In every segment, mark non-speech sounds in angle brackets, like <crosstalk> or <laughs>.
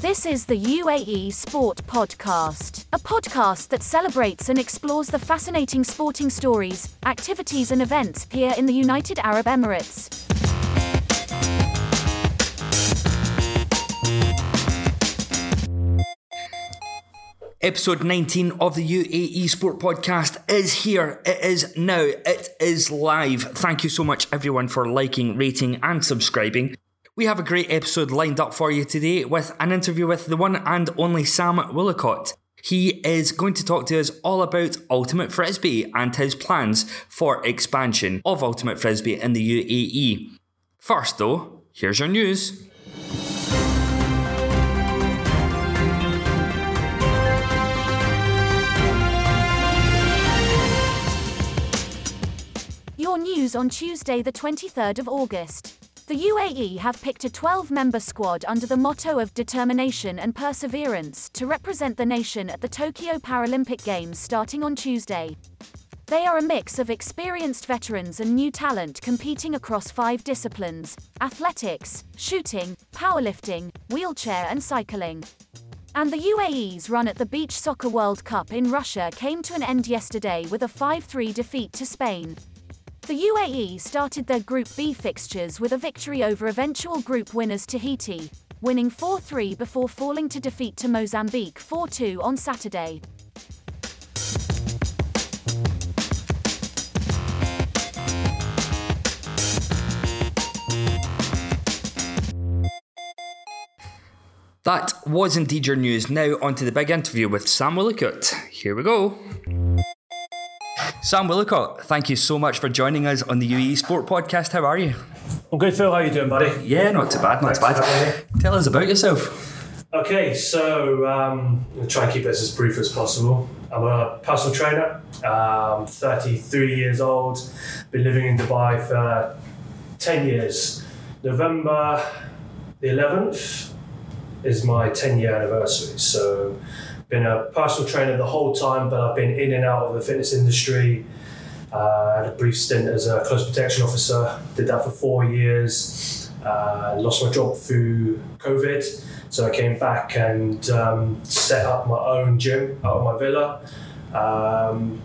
This is the UAE Sport Podcast, a podcast that celebrates and explores the fascinating sporting stories, activities, and events here in the United Arab Emirates. Episode 19 of the UAE Sport Podcast is here. It is now. It is live. Thank you so much, everyone, for liking, rating, and subscribing. We have a great episode lined up for you today with an interview with the one and only Sam Woolacott. He is going to talk to us all about Ultimate Frisbee and his plans for expansion of Ultimate Frisbee in the UAE. First, though, here's your news. Your news on Tuesday, the 23rd of August. The UAE have picked a 12 member squad under the motto of determination and perseverance to represent the nation at the Tokyo Paralympic Games starting on Tuesday. They are a mix of experienced veterans and new talent competing across five disciplines athletics, shooting, powerlifting, wheelchair, and cycling. And the UAE's run at the Beach Soccer World Cup in Russia came to an end yesterday with a 5 3 defeat to Spain. The UAE started their Group B fixtures with a victory over eventual group winners Tahiti, winning 4 3 before falling to defeat to Mozambique 4 2 on Saturday. That was indeed your news. Now, on to the big interview with Sam Woolacott. Here we go. Sam Woolacott, thank you so much for joining us on the UAE Sport Podcast. How are you? I'm good, Phil. How are you doing, buddy? Yeah, not too bad, not too Thanks having bad. Tell us about yourself. Okay, so um, I'm gonna try and keep this as brief as possible. I'm a personal trainer. Um, 33 years old. Been living in Dubai for 10 years. November the 11th is my 10 year anniversary. So, been a personal trainer the whole time, but I've been in and out of the fitness industry. Uh, had a brief stint as a close protection officer. Did that for four years. Uh, lost my job through COVID, so I came back and um, set up my own gym out of my villa. Um,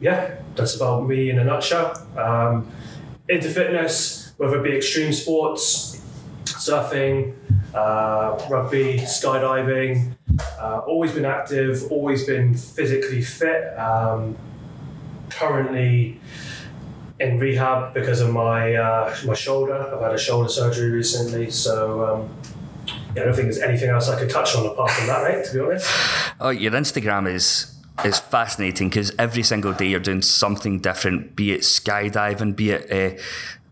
yeah, that's about me in a nutshell. Um, into fitness, whether it be extreme sports, surfing, uh, rugby, skydiving. Uh, always been active, always been physically fit. Um, currently in rehab because of my uh, my shoulder. I've had a shoulder surgery recently, so um, yeah, I don't think there's anything else I could touch on apart from that, mate. To be honest. Oh, your Instagram is is fascinating because every single day you're doing something different, be it skydiving, be it uh,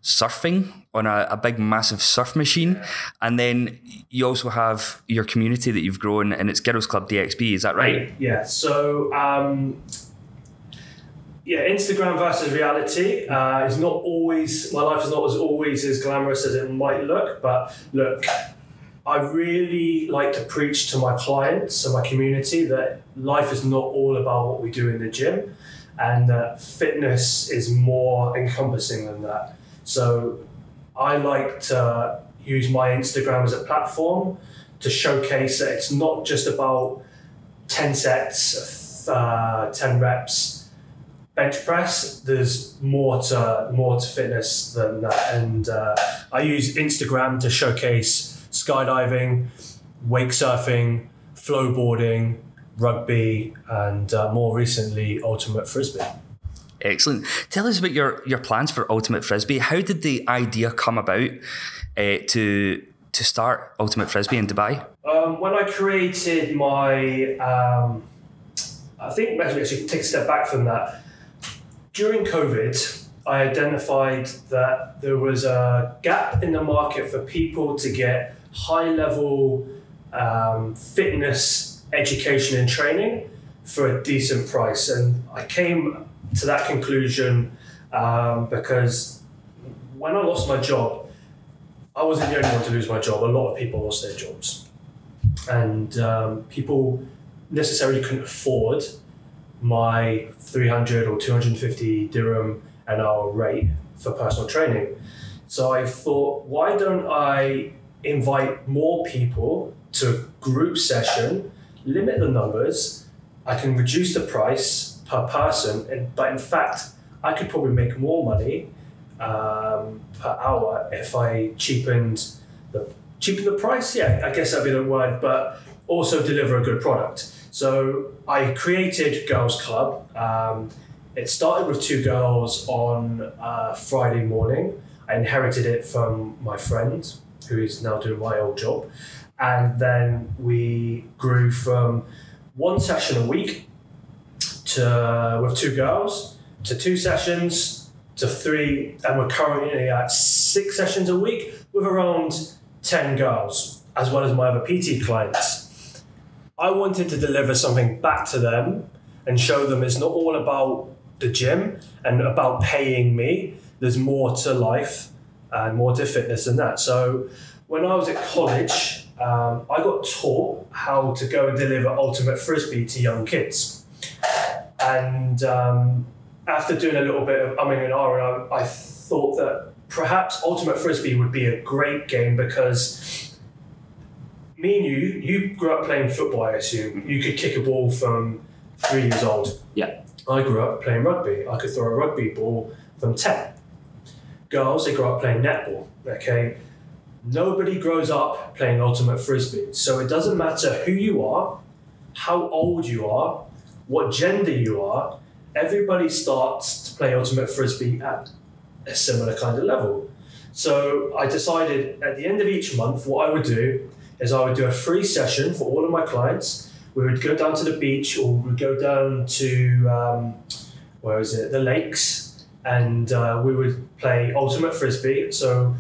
surfing on a, a big massive surf machine, and then you also have your community that you've grown, and it's Girls Club DXB. Is that right? Yeah. So, um, yeah, Instagram versus reality uh, is not always. My life is not as always as glamorous as it might look. But look, I really like to preach to my clients and my community that life is not all about what we do in the gym, and that fitness is more encompassing than that. So, I like to use my Instagram as a platform to showcase that it's not just about 10 sets, uh, 10 reps bench press. There's more to more to fitness than that. And uh, I use Instagram to showcase skydiving, wake surfing, flowboarding, rugby, and uh, more recently, ultimate frisbee. Excellent. Tell us about your your plans for Ultimate Frisbee. How did the idea come about uh, to to start Ultimate Frisbee in Dubai? Um, when I created my, um, I think actually, actually take a step back from that. During COVID, I identified that there was a gap in the market for people to get high level um, fitness education and training for a decent price. And I came to that conclusion um, because when I lost my job, I wasn't the only one to lose my job. A lot of people lost their jobs. And um, people necessarily couldn't afford my 300 or 250 dirham an hour rate for personal training. So I thought, why don't I invite more people to a group session, limit the numbers, I can reduce the price per person, and, but in fact, I could probably make more money um, per hour if I cheapened the cheapen the price. Yeah, I guess that'd be the word, but also deliver a good product. So I created Girls Club. Um, it started with two girls on uh, Friday morning. I inherited it from my friend, who is now doing my old job, and then we grew from one session a week to with two girls to two sessions to three, and we're currently at six sessions a week with around 10 girls, as well as my other PT clients. I wanted to deliver something back to them and show them it's not all about the gym and about paying me. There's more to life and more to fitness than that. So when I was at college, um, I got taught how to go and deliver ultimate frisbee to young kids. And um, after doing a little bit of umming and ahhing, I, I thought that perhaps ultimate frisbee would be a great game because me and you, you grew up playing football, I assume. You could kick a ball from three years old. Yeah. I grew up playing rugby. I could throw a rugby ball from 10. Girls, they grow up playing netball. Okay. Nobody grows up playing ultimate frisbee. So it doesn't matter who you are, how old you are, what gender you are, everybody starts to play ultimate frisbee at a similar kind of level. So I decided at the end of each month, what I would do is I would do a free session for all of my clients. We would go down to the beach or we'd go down to, um, where is it, the lakes, and uh, we would play ultimate frisbee. So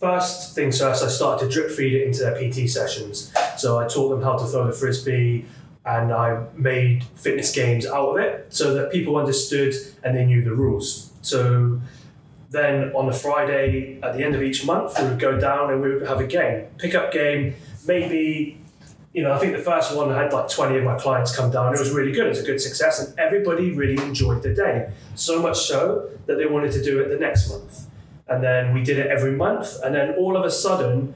first things first, I started to drip feed it into their PT sessions. So I taught them how to throw the frisbee, and I made fitness games out of it so that people understood and they knew the rules. So then on a Friday at the end of each month, we would go down and we would have a game, pickup game. Maybe, you know, I think the first one I had like 20 of my clients come down. It was really good. It was a good success, and everybody really enjoyed the day. So much so that they wanted to do it the next month. And then we did it every month. And then all of a sudden,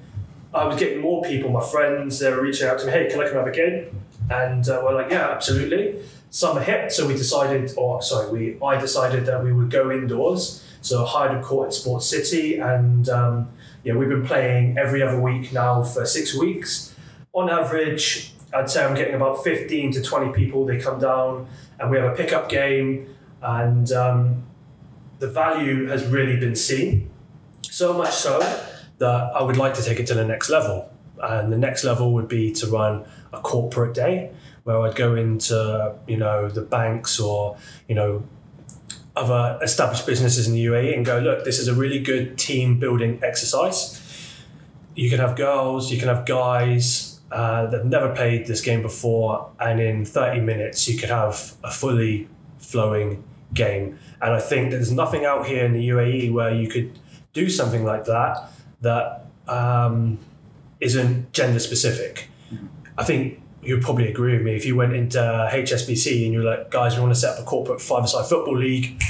I was getting more people, my friends, they were reaching out to me, hey, can I come have a game? And uh, we're like, yeah, absolutely. Summer hit, so we decided, or sorry, we I decided that we would go indoors. So I hired a court at Sports City, and um, yeah, we've been playing every other week now for six weeks. On average, I'd say I'm getting about 15 to 20 people. They come down, and we have a pickup game, and um, the value has really been seen. So much so that I would like to take it to the next level. And the next level would be to run a corporate day where I'd go into, you know, the banks or, you know, other established businesses in the UAE and go, look, this is a really good team building exercise. You can have girls, you can have guys uh, that have never played this game before, and in 30 minutes, you could have a fully flowing game. And I think there's nothing out here in the UAE where you could do something like that that um, not gender specific. I think you'd probably agree with me if you went into HSBC and you're like, guys, we want to set up a corporate five-a-side football league.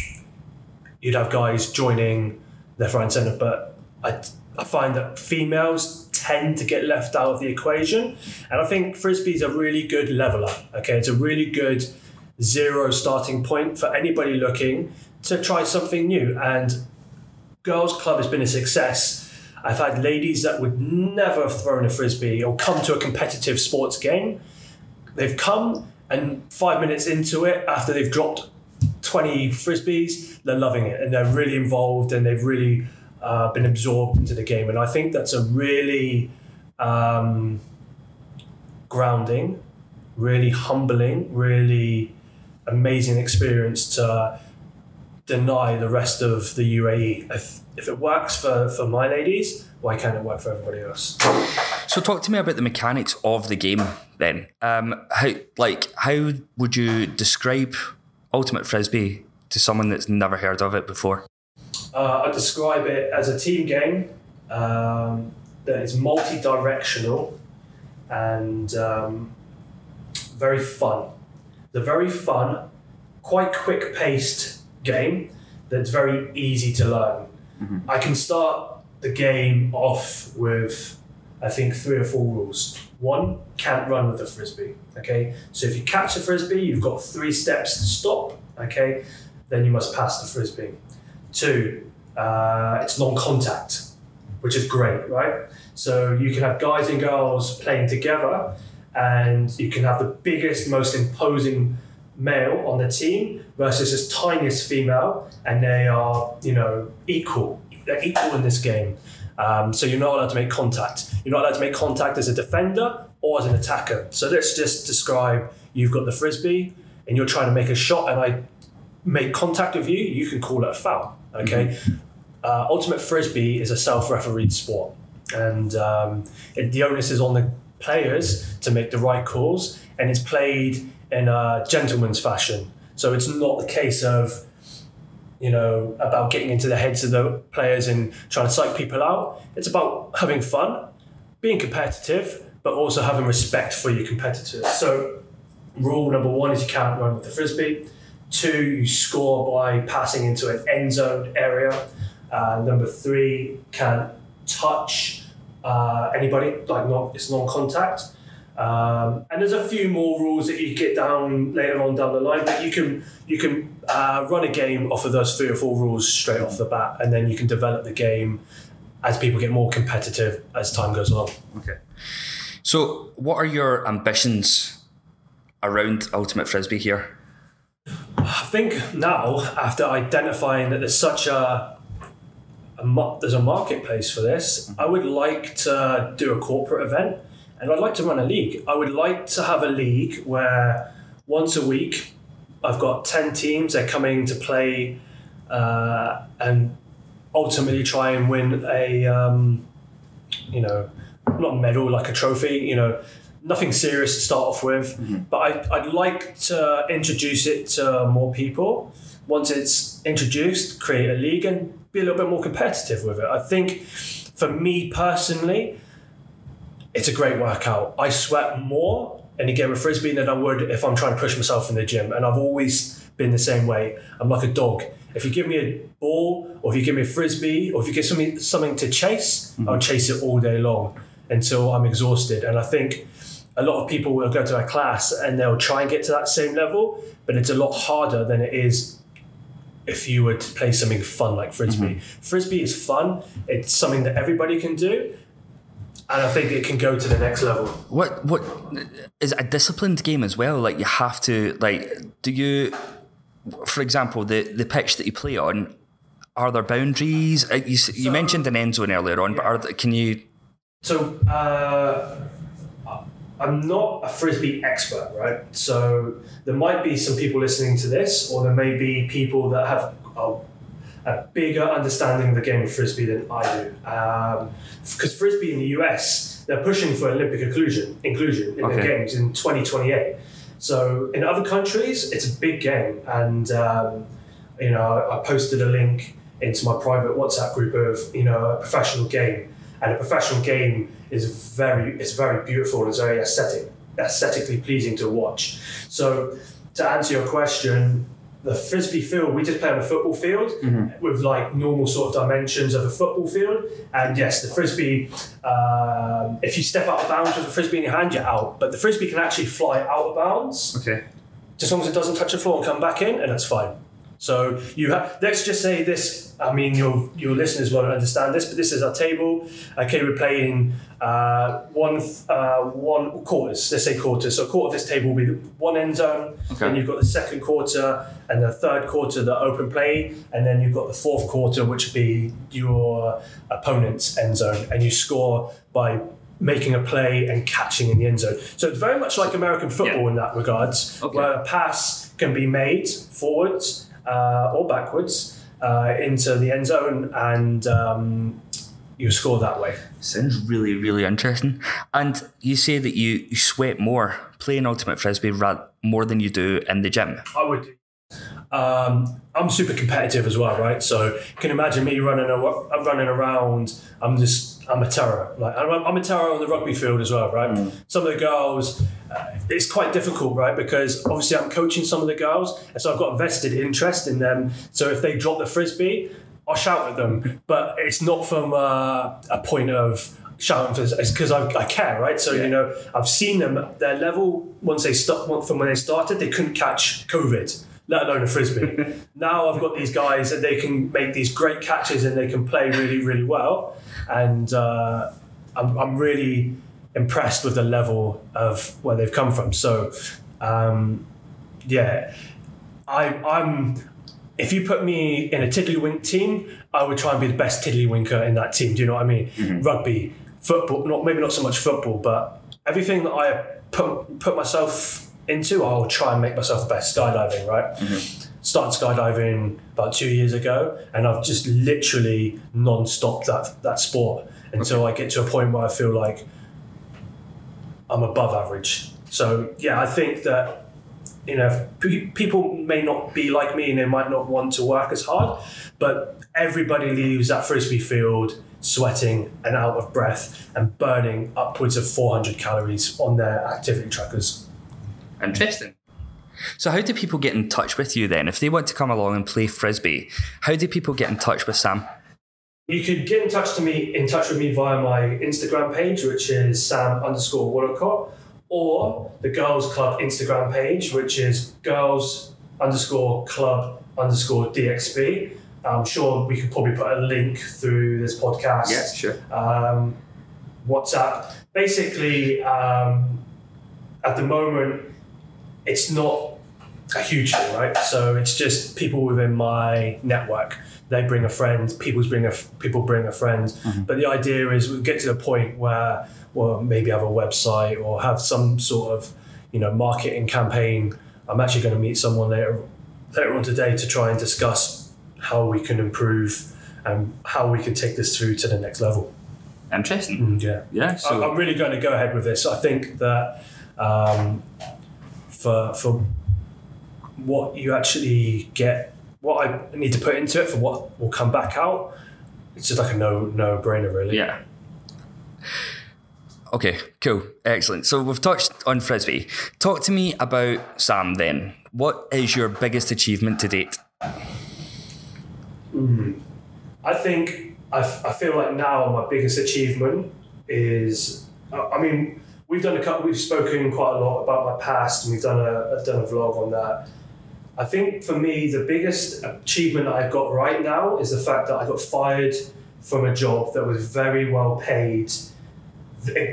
You'd have guys joining left, right, and centre, but I, I find that females tend to get left out of the equation, and I think frisbee is a really good leveler. Okay, it's a really good zero starting point for anybody looking to try something new. And Girls Club has been a success I've had ladies that would never have thrown a frisbee or come to a competitive sports game. They've come and five minutes into it, after they've dropped 20 frisbees, they're loving it and they're really involved and they've really uh, been absorbed into the game. And I think that's a really um, grounding, really humbling, really amazing experience to deny the rest of the UAE. If, if it works for, for my ladies, why can't it work for everybody else? So talk to me about the mechanics of the game then. Um, how like how would you describe Ultimate Frisbee to someone that's never heard of it before? Uh, I describe it as a team game um, that is multi-directional and um, very fun. The very fun, quite quick-paced game that's very easy to learn. Mm-hmm. I can start the game off with I think three or four rules. One, can't run with a frisbee. Okay, so if you catch a frisbee, you've got three steps to stop. Okay, then you must pass the frisbee. Two, uh, it's non-contact, which is great, right? So you can have guys and girls playing together, and you can have the biggest, most imposing male on the team versus this tiniest female, and they are, you know, equal. They're equal in this game. Um, so you're not allowed to make contact. You're not allowed to make contact as a defender or as an attacker. So let's just describe you've got the frisbee and you're trying to make a shot, and I make contact with you. You can call it a foul. Okay. Uh, ultimate frisbee is a self-refereed sport, and um, it, the onus is on the players to make the right calls, and it's played in a gentleman's fashion. So it's not the case of you know, about getting into the heads of the players and trying to psych people out. It's about having fun, being competitive, but also having respect for your competitors. So, rule number one is you can't run with the frisbee. Two, you score by passing into an end zone area. Uh, number three, can't touch uh, anybody, like not it's non-contact. Um, and there's a few more rules that you get down later on down the line, but you can you can uh, run a game off of those three or four rules straight off the bat, and then you can develop the game as people get more competitive as time goes on. Okay. So, what are your ambitions around Ultimate Frisbee here? I think now, after identifying that there's such a, a there's a marketplace for this, I would like to do a corporate event and I'd like to run a league. I would like to have a league where once a week I've got 10 teams, they're coming to play uh, and ultimately try and win a, um, you know, not a medal, like a trophy, you know, nothing serious to start off with. Mm-hmm. But I, I'd like to introduce it to more people. Once it's introduced, create a league and be a little bit more competitive with it. I think for me personally, it's a great workout. I sweat more in a game of frisbee than I would if I'm trying to push myself in the gym. And I've always been the same way. I'm like a dog. If you give me a ball, or if you give me a frisbee, or if you give me something to chase, mm-hmm. I'll chase it all day long until I'm exhausted. And I think a lot of people will go to a class and they'll try and get to that same level, but it's a lot harder than it is if you were to play something fun like frisbee. Mm-hmm. Frisbee is fun. It's something that everybody can do, and I think it can go to the next level. What what is a disciplined game as well? Like you have to like do you for example the the pitch that you play on are there boundaries? Uh, you, so, you mentioned an end zone earlier on, yeah. but are can you? So uh, I'm not a frisbee expert, right? So there might be some people listening to this, or there may be people that have a bigger understanding of the game of frisbee than I do. Because um, frisbee in the US, they're pushing for Olympic inclusion, inclusion in okay. the games in 2028. So in other countries, it's a big game, and um, you know I posted a link into my private WhatsApp group of you know a professional game, and a professional game is very it's very beautiful. It's very aesthetic, aesthetically pleasing to watch. So to answer your question, the frisbee field we just play on a football field mm-hmm. with like normal sort of dimensions of a football field and yes the frisbee um, if you step out of bounds with a frisbee in your hand you're out but the frisbee can actually fly out of bounds okay just as long as it doesn't touch the floor and come back in and that's fine so you have let's just say this I mean, your your listeners won't understand this, but this is our table. Okay, we're playing uh, one uh, one quarters. Let's say quarters. So a quarter of this table will be one end zone. Okay. Then you've got the second quarter and the third quarter, the open play, and then you've got the fourth quarter, which would be your opponent's end zone, and you score by making a play and catching in the end zone. So it's very much like American football yeah. in that regards, okay. where a pass can be made forwards uh, or backwards uh, into the end zone and um, you score that way. Sounds really, really interesting. And you say that you, you sweat more playing Ultimate Frisbee more than you do in the gym. I would. Um, I'm super competitive as well, right? So you can imagine me running, a, running around. I'm just, I'm a terror. Like I'm, I'm a terror on the rugby field as well, right? Mm. Some of the girls, uh, it's quite difficult, right? Because obviously I'm coaching some of the girls, and so I've got a vested interest in them. So if they drop the frisbee, I'll shout at them, but it's not from uh, a point of shouting for is because I, I care, right? So Yeah. you know, I've seen them their level once they start from when they started, they couldn't catch COVID, let alone a frisbee. <laughs> now I've got these guys that they can make these great catches and they can play really, really well, and uh, I'm, I'm really impressed with the level of where they've come from. So, um, yeah, I, I'm. If you put me in a tiddlywink team, I would try and be the best tiddlywinker in that team. Do you know what I mean? Rugby, football, not maybe not so much football, but everything that I put put myself into, I'll try and make myself the best. Skydiving, right? Started skydiving about two years ago, and I've just literally non-stop that that sport until I get to a point where I feel like I'm above average. So yeah, I think that you know pe- people may not be like me and they might not want to work as hard, but everybody leaves that frisbee field sweating and out of breath and burning upwards of 400 calories on their activity trackers. Interesting. So, how do people get in touch with you then? If they want to come along and play frisbee, how do people get in touch with Sam? You could get in touch to me in touch with me via my Instagram page, which is Sam underscore Woolacott, or the Girls Club Instagram page, which is girls underscore club underscore DXB. I'm sure we could probably put a link through this podcast. sure. um, WhatsApp. Basically, um, at the moment, it's not a huge thing, right? So it's just people within my network. They bring a friend. People bring a people bring a friend. But the idea is we get to the point where, well, maybe have a website or have some sort of, you know, marketing campaign. I'm actually going to meet someone later later on today to try and discuss how we can improve and how we can take this through to the next level. Interesting. Mm, yeah. Yeah. I- So, I'm really going to go ahead with this. I think that um, for for what you actually get, what I need to put into it for what will come back out, it's just like a no no brainer, really. yeah. Okay, cool. Excellent. So, we've touched on frisbee. Talk to me about Sam then. What is your biggest achievement to date? Hmm. I think I, f- I feel like now my biggest achievement is I I mean we've done a couple we've spoken quite a lot about my past and we've done a done a vlog on that. I think for me the biggest achievement I've got right now is the fact that I got fired from a job that was very well paid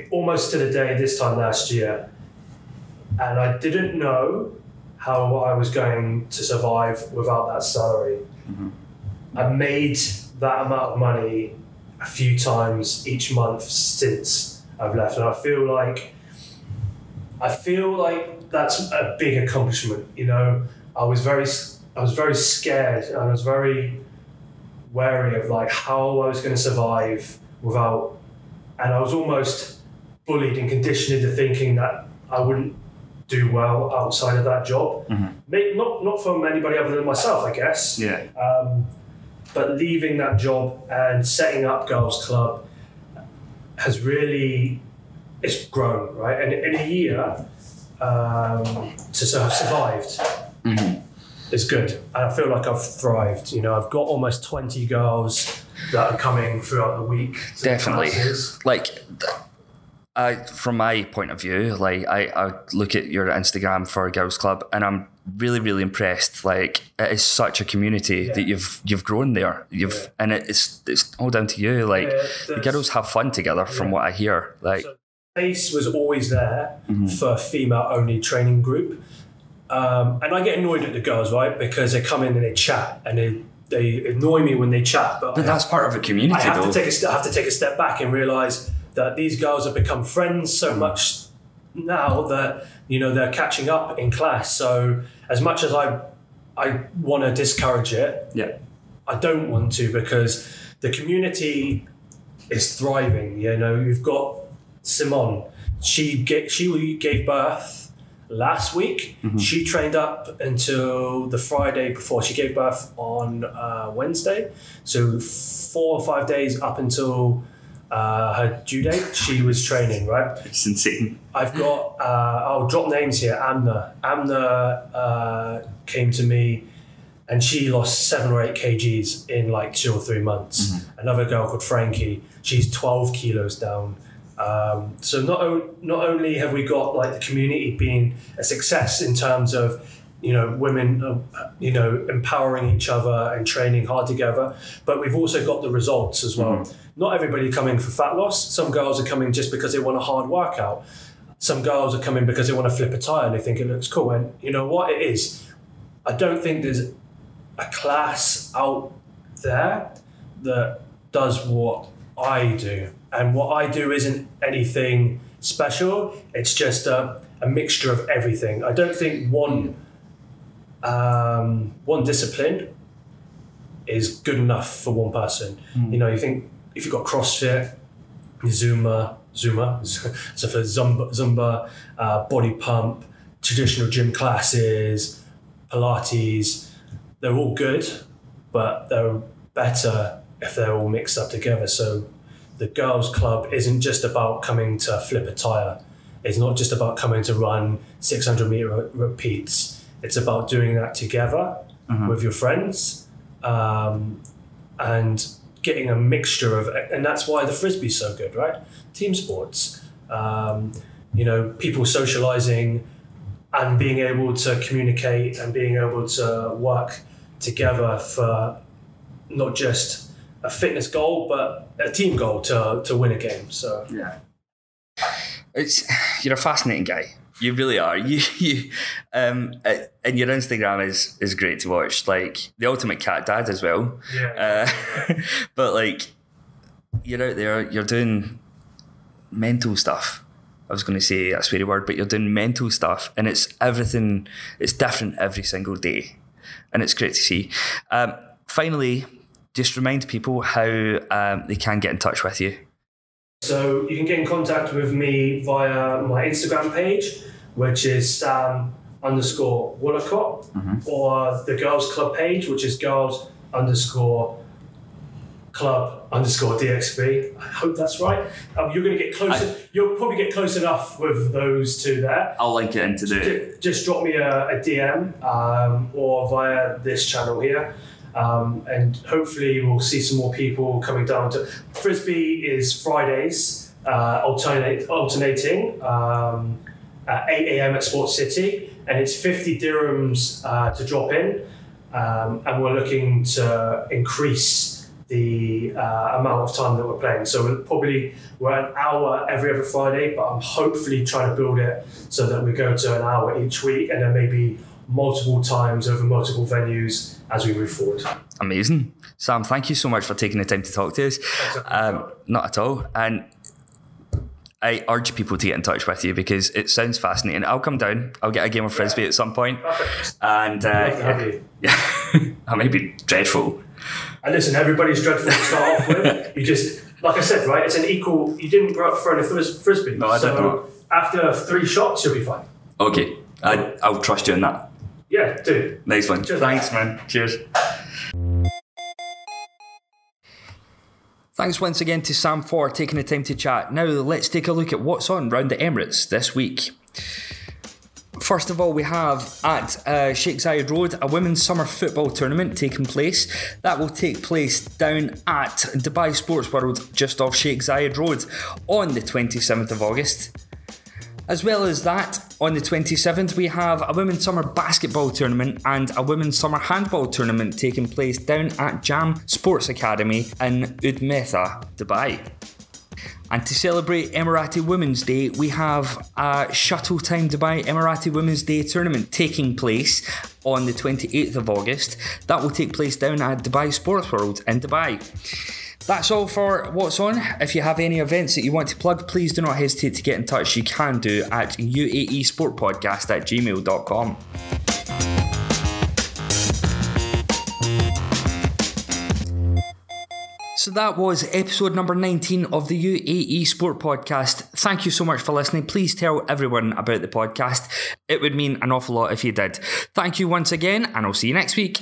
almost to the day this time last year and I didn't know how I was going to survive without that salary. Mm-hmm. I made that amount of money a few times each month since I've left, and I feel like I feel like that's a big accomplishment. You know, I was very I was very scared, and I was very wary of like how I was going to survive without, and I was almost bullied and conditioned into thinking that I wouldn't do well outside of that job. May- Not not from anybody other than myself, I guess. Yeah. Um, but leaving that job and setting up Girls Club has really it's grown right and in a year um, to sort of survived Mm-hmm. is good and I feel like I've thrived you know I've got almost 20 girls that are coming throughout the week the Definitely. classes. Like, I, from my point of view, like I, I look at your Instagram for Girls Club, and I'm really, really impressed. Like, it is such a community that you've you've grown there. You've Yeah. and it's it's all down to you. Like, Yeah, the girls have fun together, from Yeah. what I hear. Like, So space was always there mm-hmm. for a female only training group. Um, and I get annoyed at the girls, right? Because they come in and they chat and they, they annoy me when they chat. But, but that's part of a community, I have though. to take a st- I have to take a step back and realize that these girls have become friends so much now that you know they're catching up in class. So as much as I I want to discourage it, yeah, I don't want to because the community is thriving. You know, you've got Simone. She get, she gave birth last week. She trained up until the Friday before. She gave birth on uh, Wednesday, so four or five days up until uh, her due date. She was training, right? <laughs> it's insane. I've got, uh, I'll drop names here. Amna. Amna uh, came to me and she lost seven or eight kgs in like two or three months. Another girl called Frankie, she's 12 kilos down. Um, so not o- not only have we got like the community being a success in terms of you know women uh, you know empowering each other and training hard together, but we've also got the results as well. Not everybody coming for fat loss. Some girls are coming just because they want a hard workout. Some girls are coming because they want to flip a tire and they think it looks cool. And you know what it is. I don't think there's a class out there that does what I do. And what I do isn't anything special, it's just a, a mixture of everything. I don't think one um, one discipline is good enough for one person. You know, you think if you've got CrossFit, Zumba, Zumba, <laughs> so for Zumba, Zumba uh, body pump, traditional gym classes, Pilates, they're all good, but they're better if they're all mixed up together. So the girls' club isn't just about coming to flip a tire. It's not just about coming to run 600 meter repeats. It's about doing that together with your friends um, and getting a mixture of, and that's why the frisbee's so good, right? Team sports, um, you know, people socializing and being able to communicate and being able to work together for not just a fitness goal, but a team goal to, to win a game. So Yeah. It's you're a fascinating guy. You really are. <laughs> You you um and your Instagram is is great to watch. Like the ultimate cat dad as well. yeah, Uh, <laughs> but like you're out there, you're doing mental stuff. I was going to say a sweary word, but you're doing mental stuff, and it's everything. It's different every single day, and it's great to see. Um, finally, just remind people how um, they can get in touch with you. So you can get in contact with me via my Instagram page, which is Sam underscore Woolacott, or the girls club page, which is girls underscore club underscore DXB. I hope that's right. Um, you're going to get closer. you'll probably get close enough with those two there. I'll link it into the. Ju- Just drop me a, a DM um, or via this channel here. Um, and hopefully we'll see some more people coming down to frisbee is Fridays uh, alternate alternating um, at 8 a.m. at Sports City and it's 50 dirhams uh, to drop in um, and we're looking to increase the uh, amount of time that we're playing so we're probably we're an hour every other Friday but I'm hopefully trying to build it so that we go to an hour each week and then maybe multiple times over multiple venues as we move forward. Amazing. Sam, thank you so much for taking the time to talk to us. Um, not at all. And I urge people to get in touch with you because it sounds fascinating. I'll come down. I'll get a game of frisbee at some point. Perfect. And uh, yeah, <laughs> I may be dreadful. And listen, everybody's dreadful to start off with. <laughs> You just, like I said, right? It's an equal. You didn't grow up throwing a fris- frisbee. No, I so not. After three shots, you'll be fine. Okay, I, I'll trust you in that. Yeah, do. Nice one. Cheers. Thanks, man. Cheers. Thanks once again to Sam for taking the time to chat. Now let's take a look at what's on round the Emirates this week. First of all, we have at uh, Sheikh Zayed Road a women's summer football tournament taking place. That will take place down at Dubai Sports World, just off Sheikh Zayed Road, on the 27th of August. As well as that, on the 27th, we have a women's summer basketball tournament and a women's summer handball tournament taking place down at Jam Sports Academy in Oud Metha, Dubai. And to celebrate Emirati Women's Day, we have a Shuttle Time Dubai Emirati Women's Day tournament taking place on the 28th of August. That will take place down at Dubai Sports World in Dubai. That's all for what's on. If you have any events that you want to plug, please do not hesitate to get in touch. You can do at UAE Sport Podcast at gmail.com. So that was episode number 19 of the UAE Sport Podcast. Thank you so much for listening. Please tell everyone about the podcast. It would mean an awful lot if you did. Thank you once again, and I'll see you next week.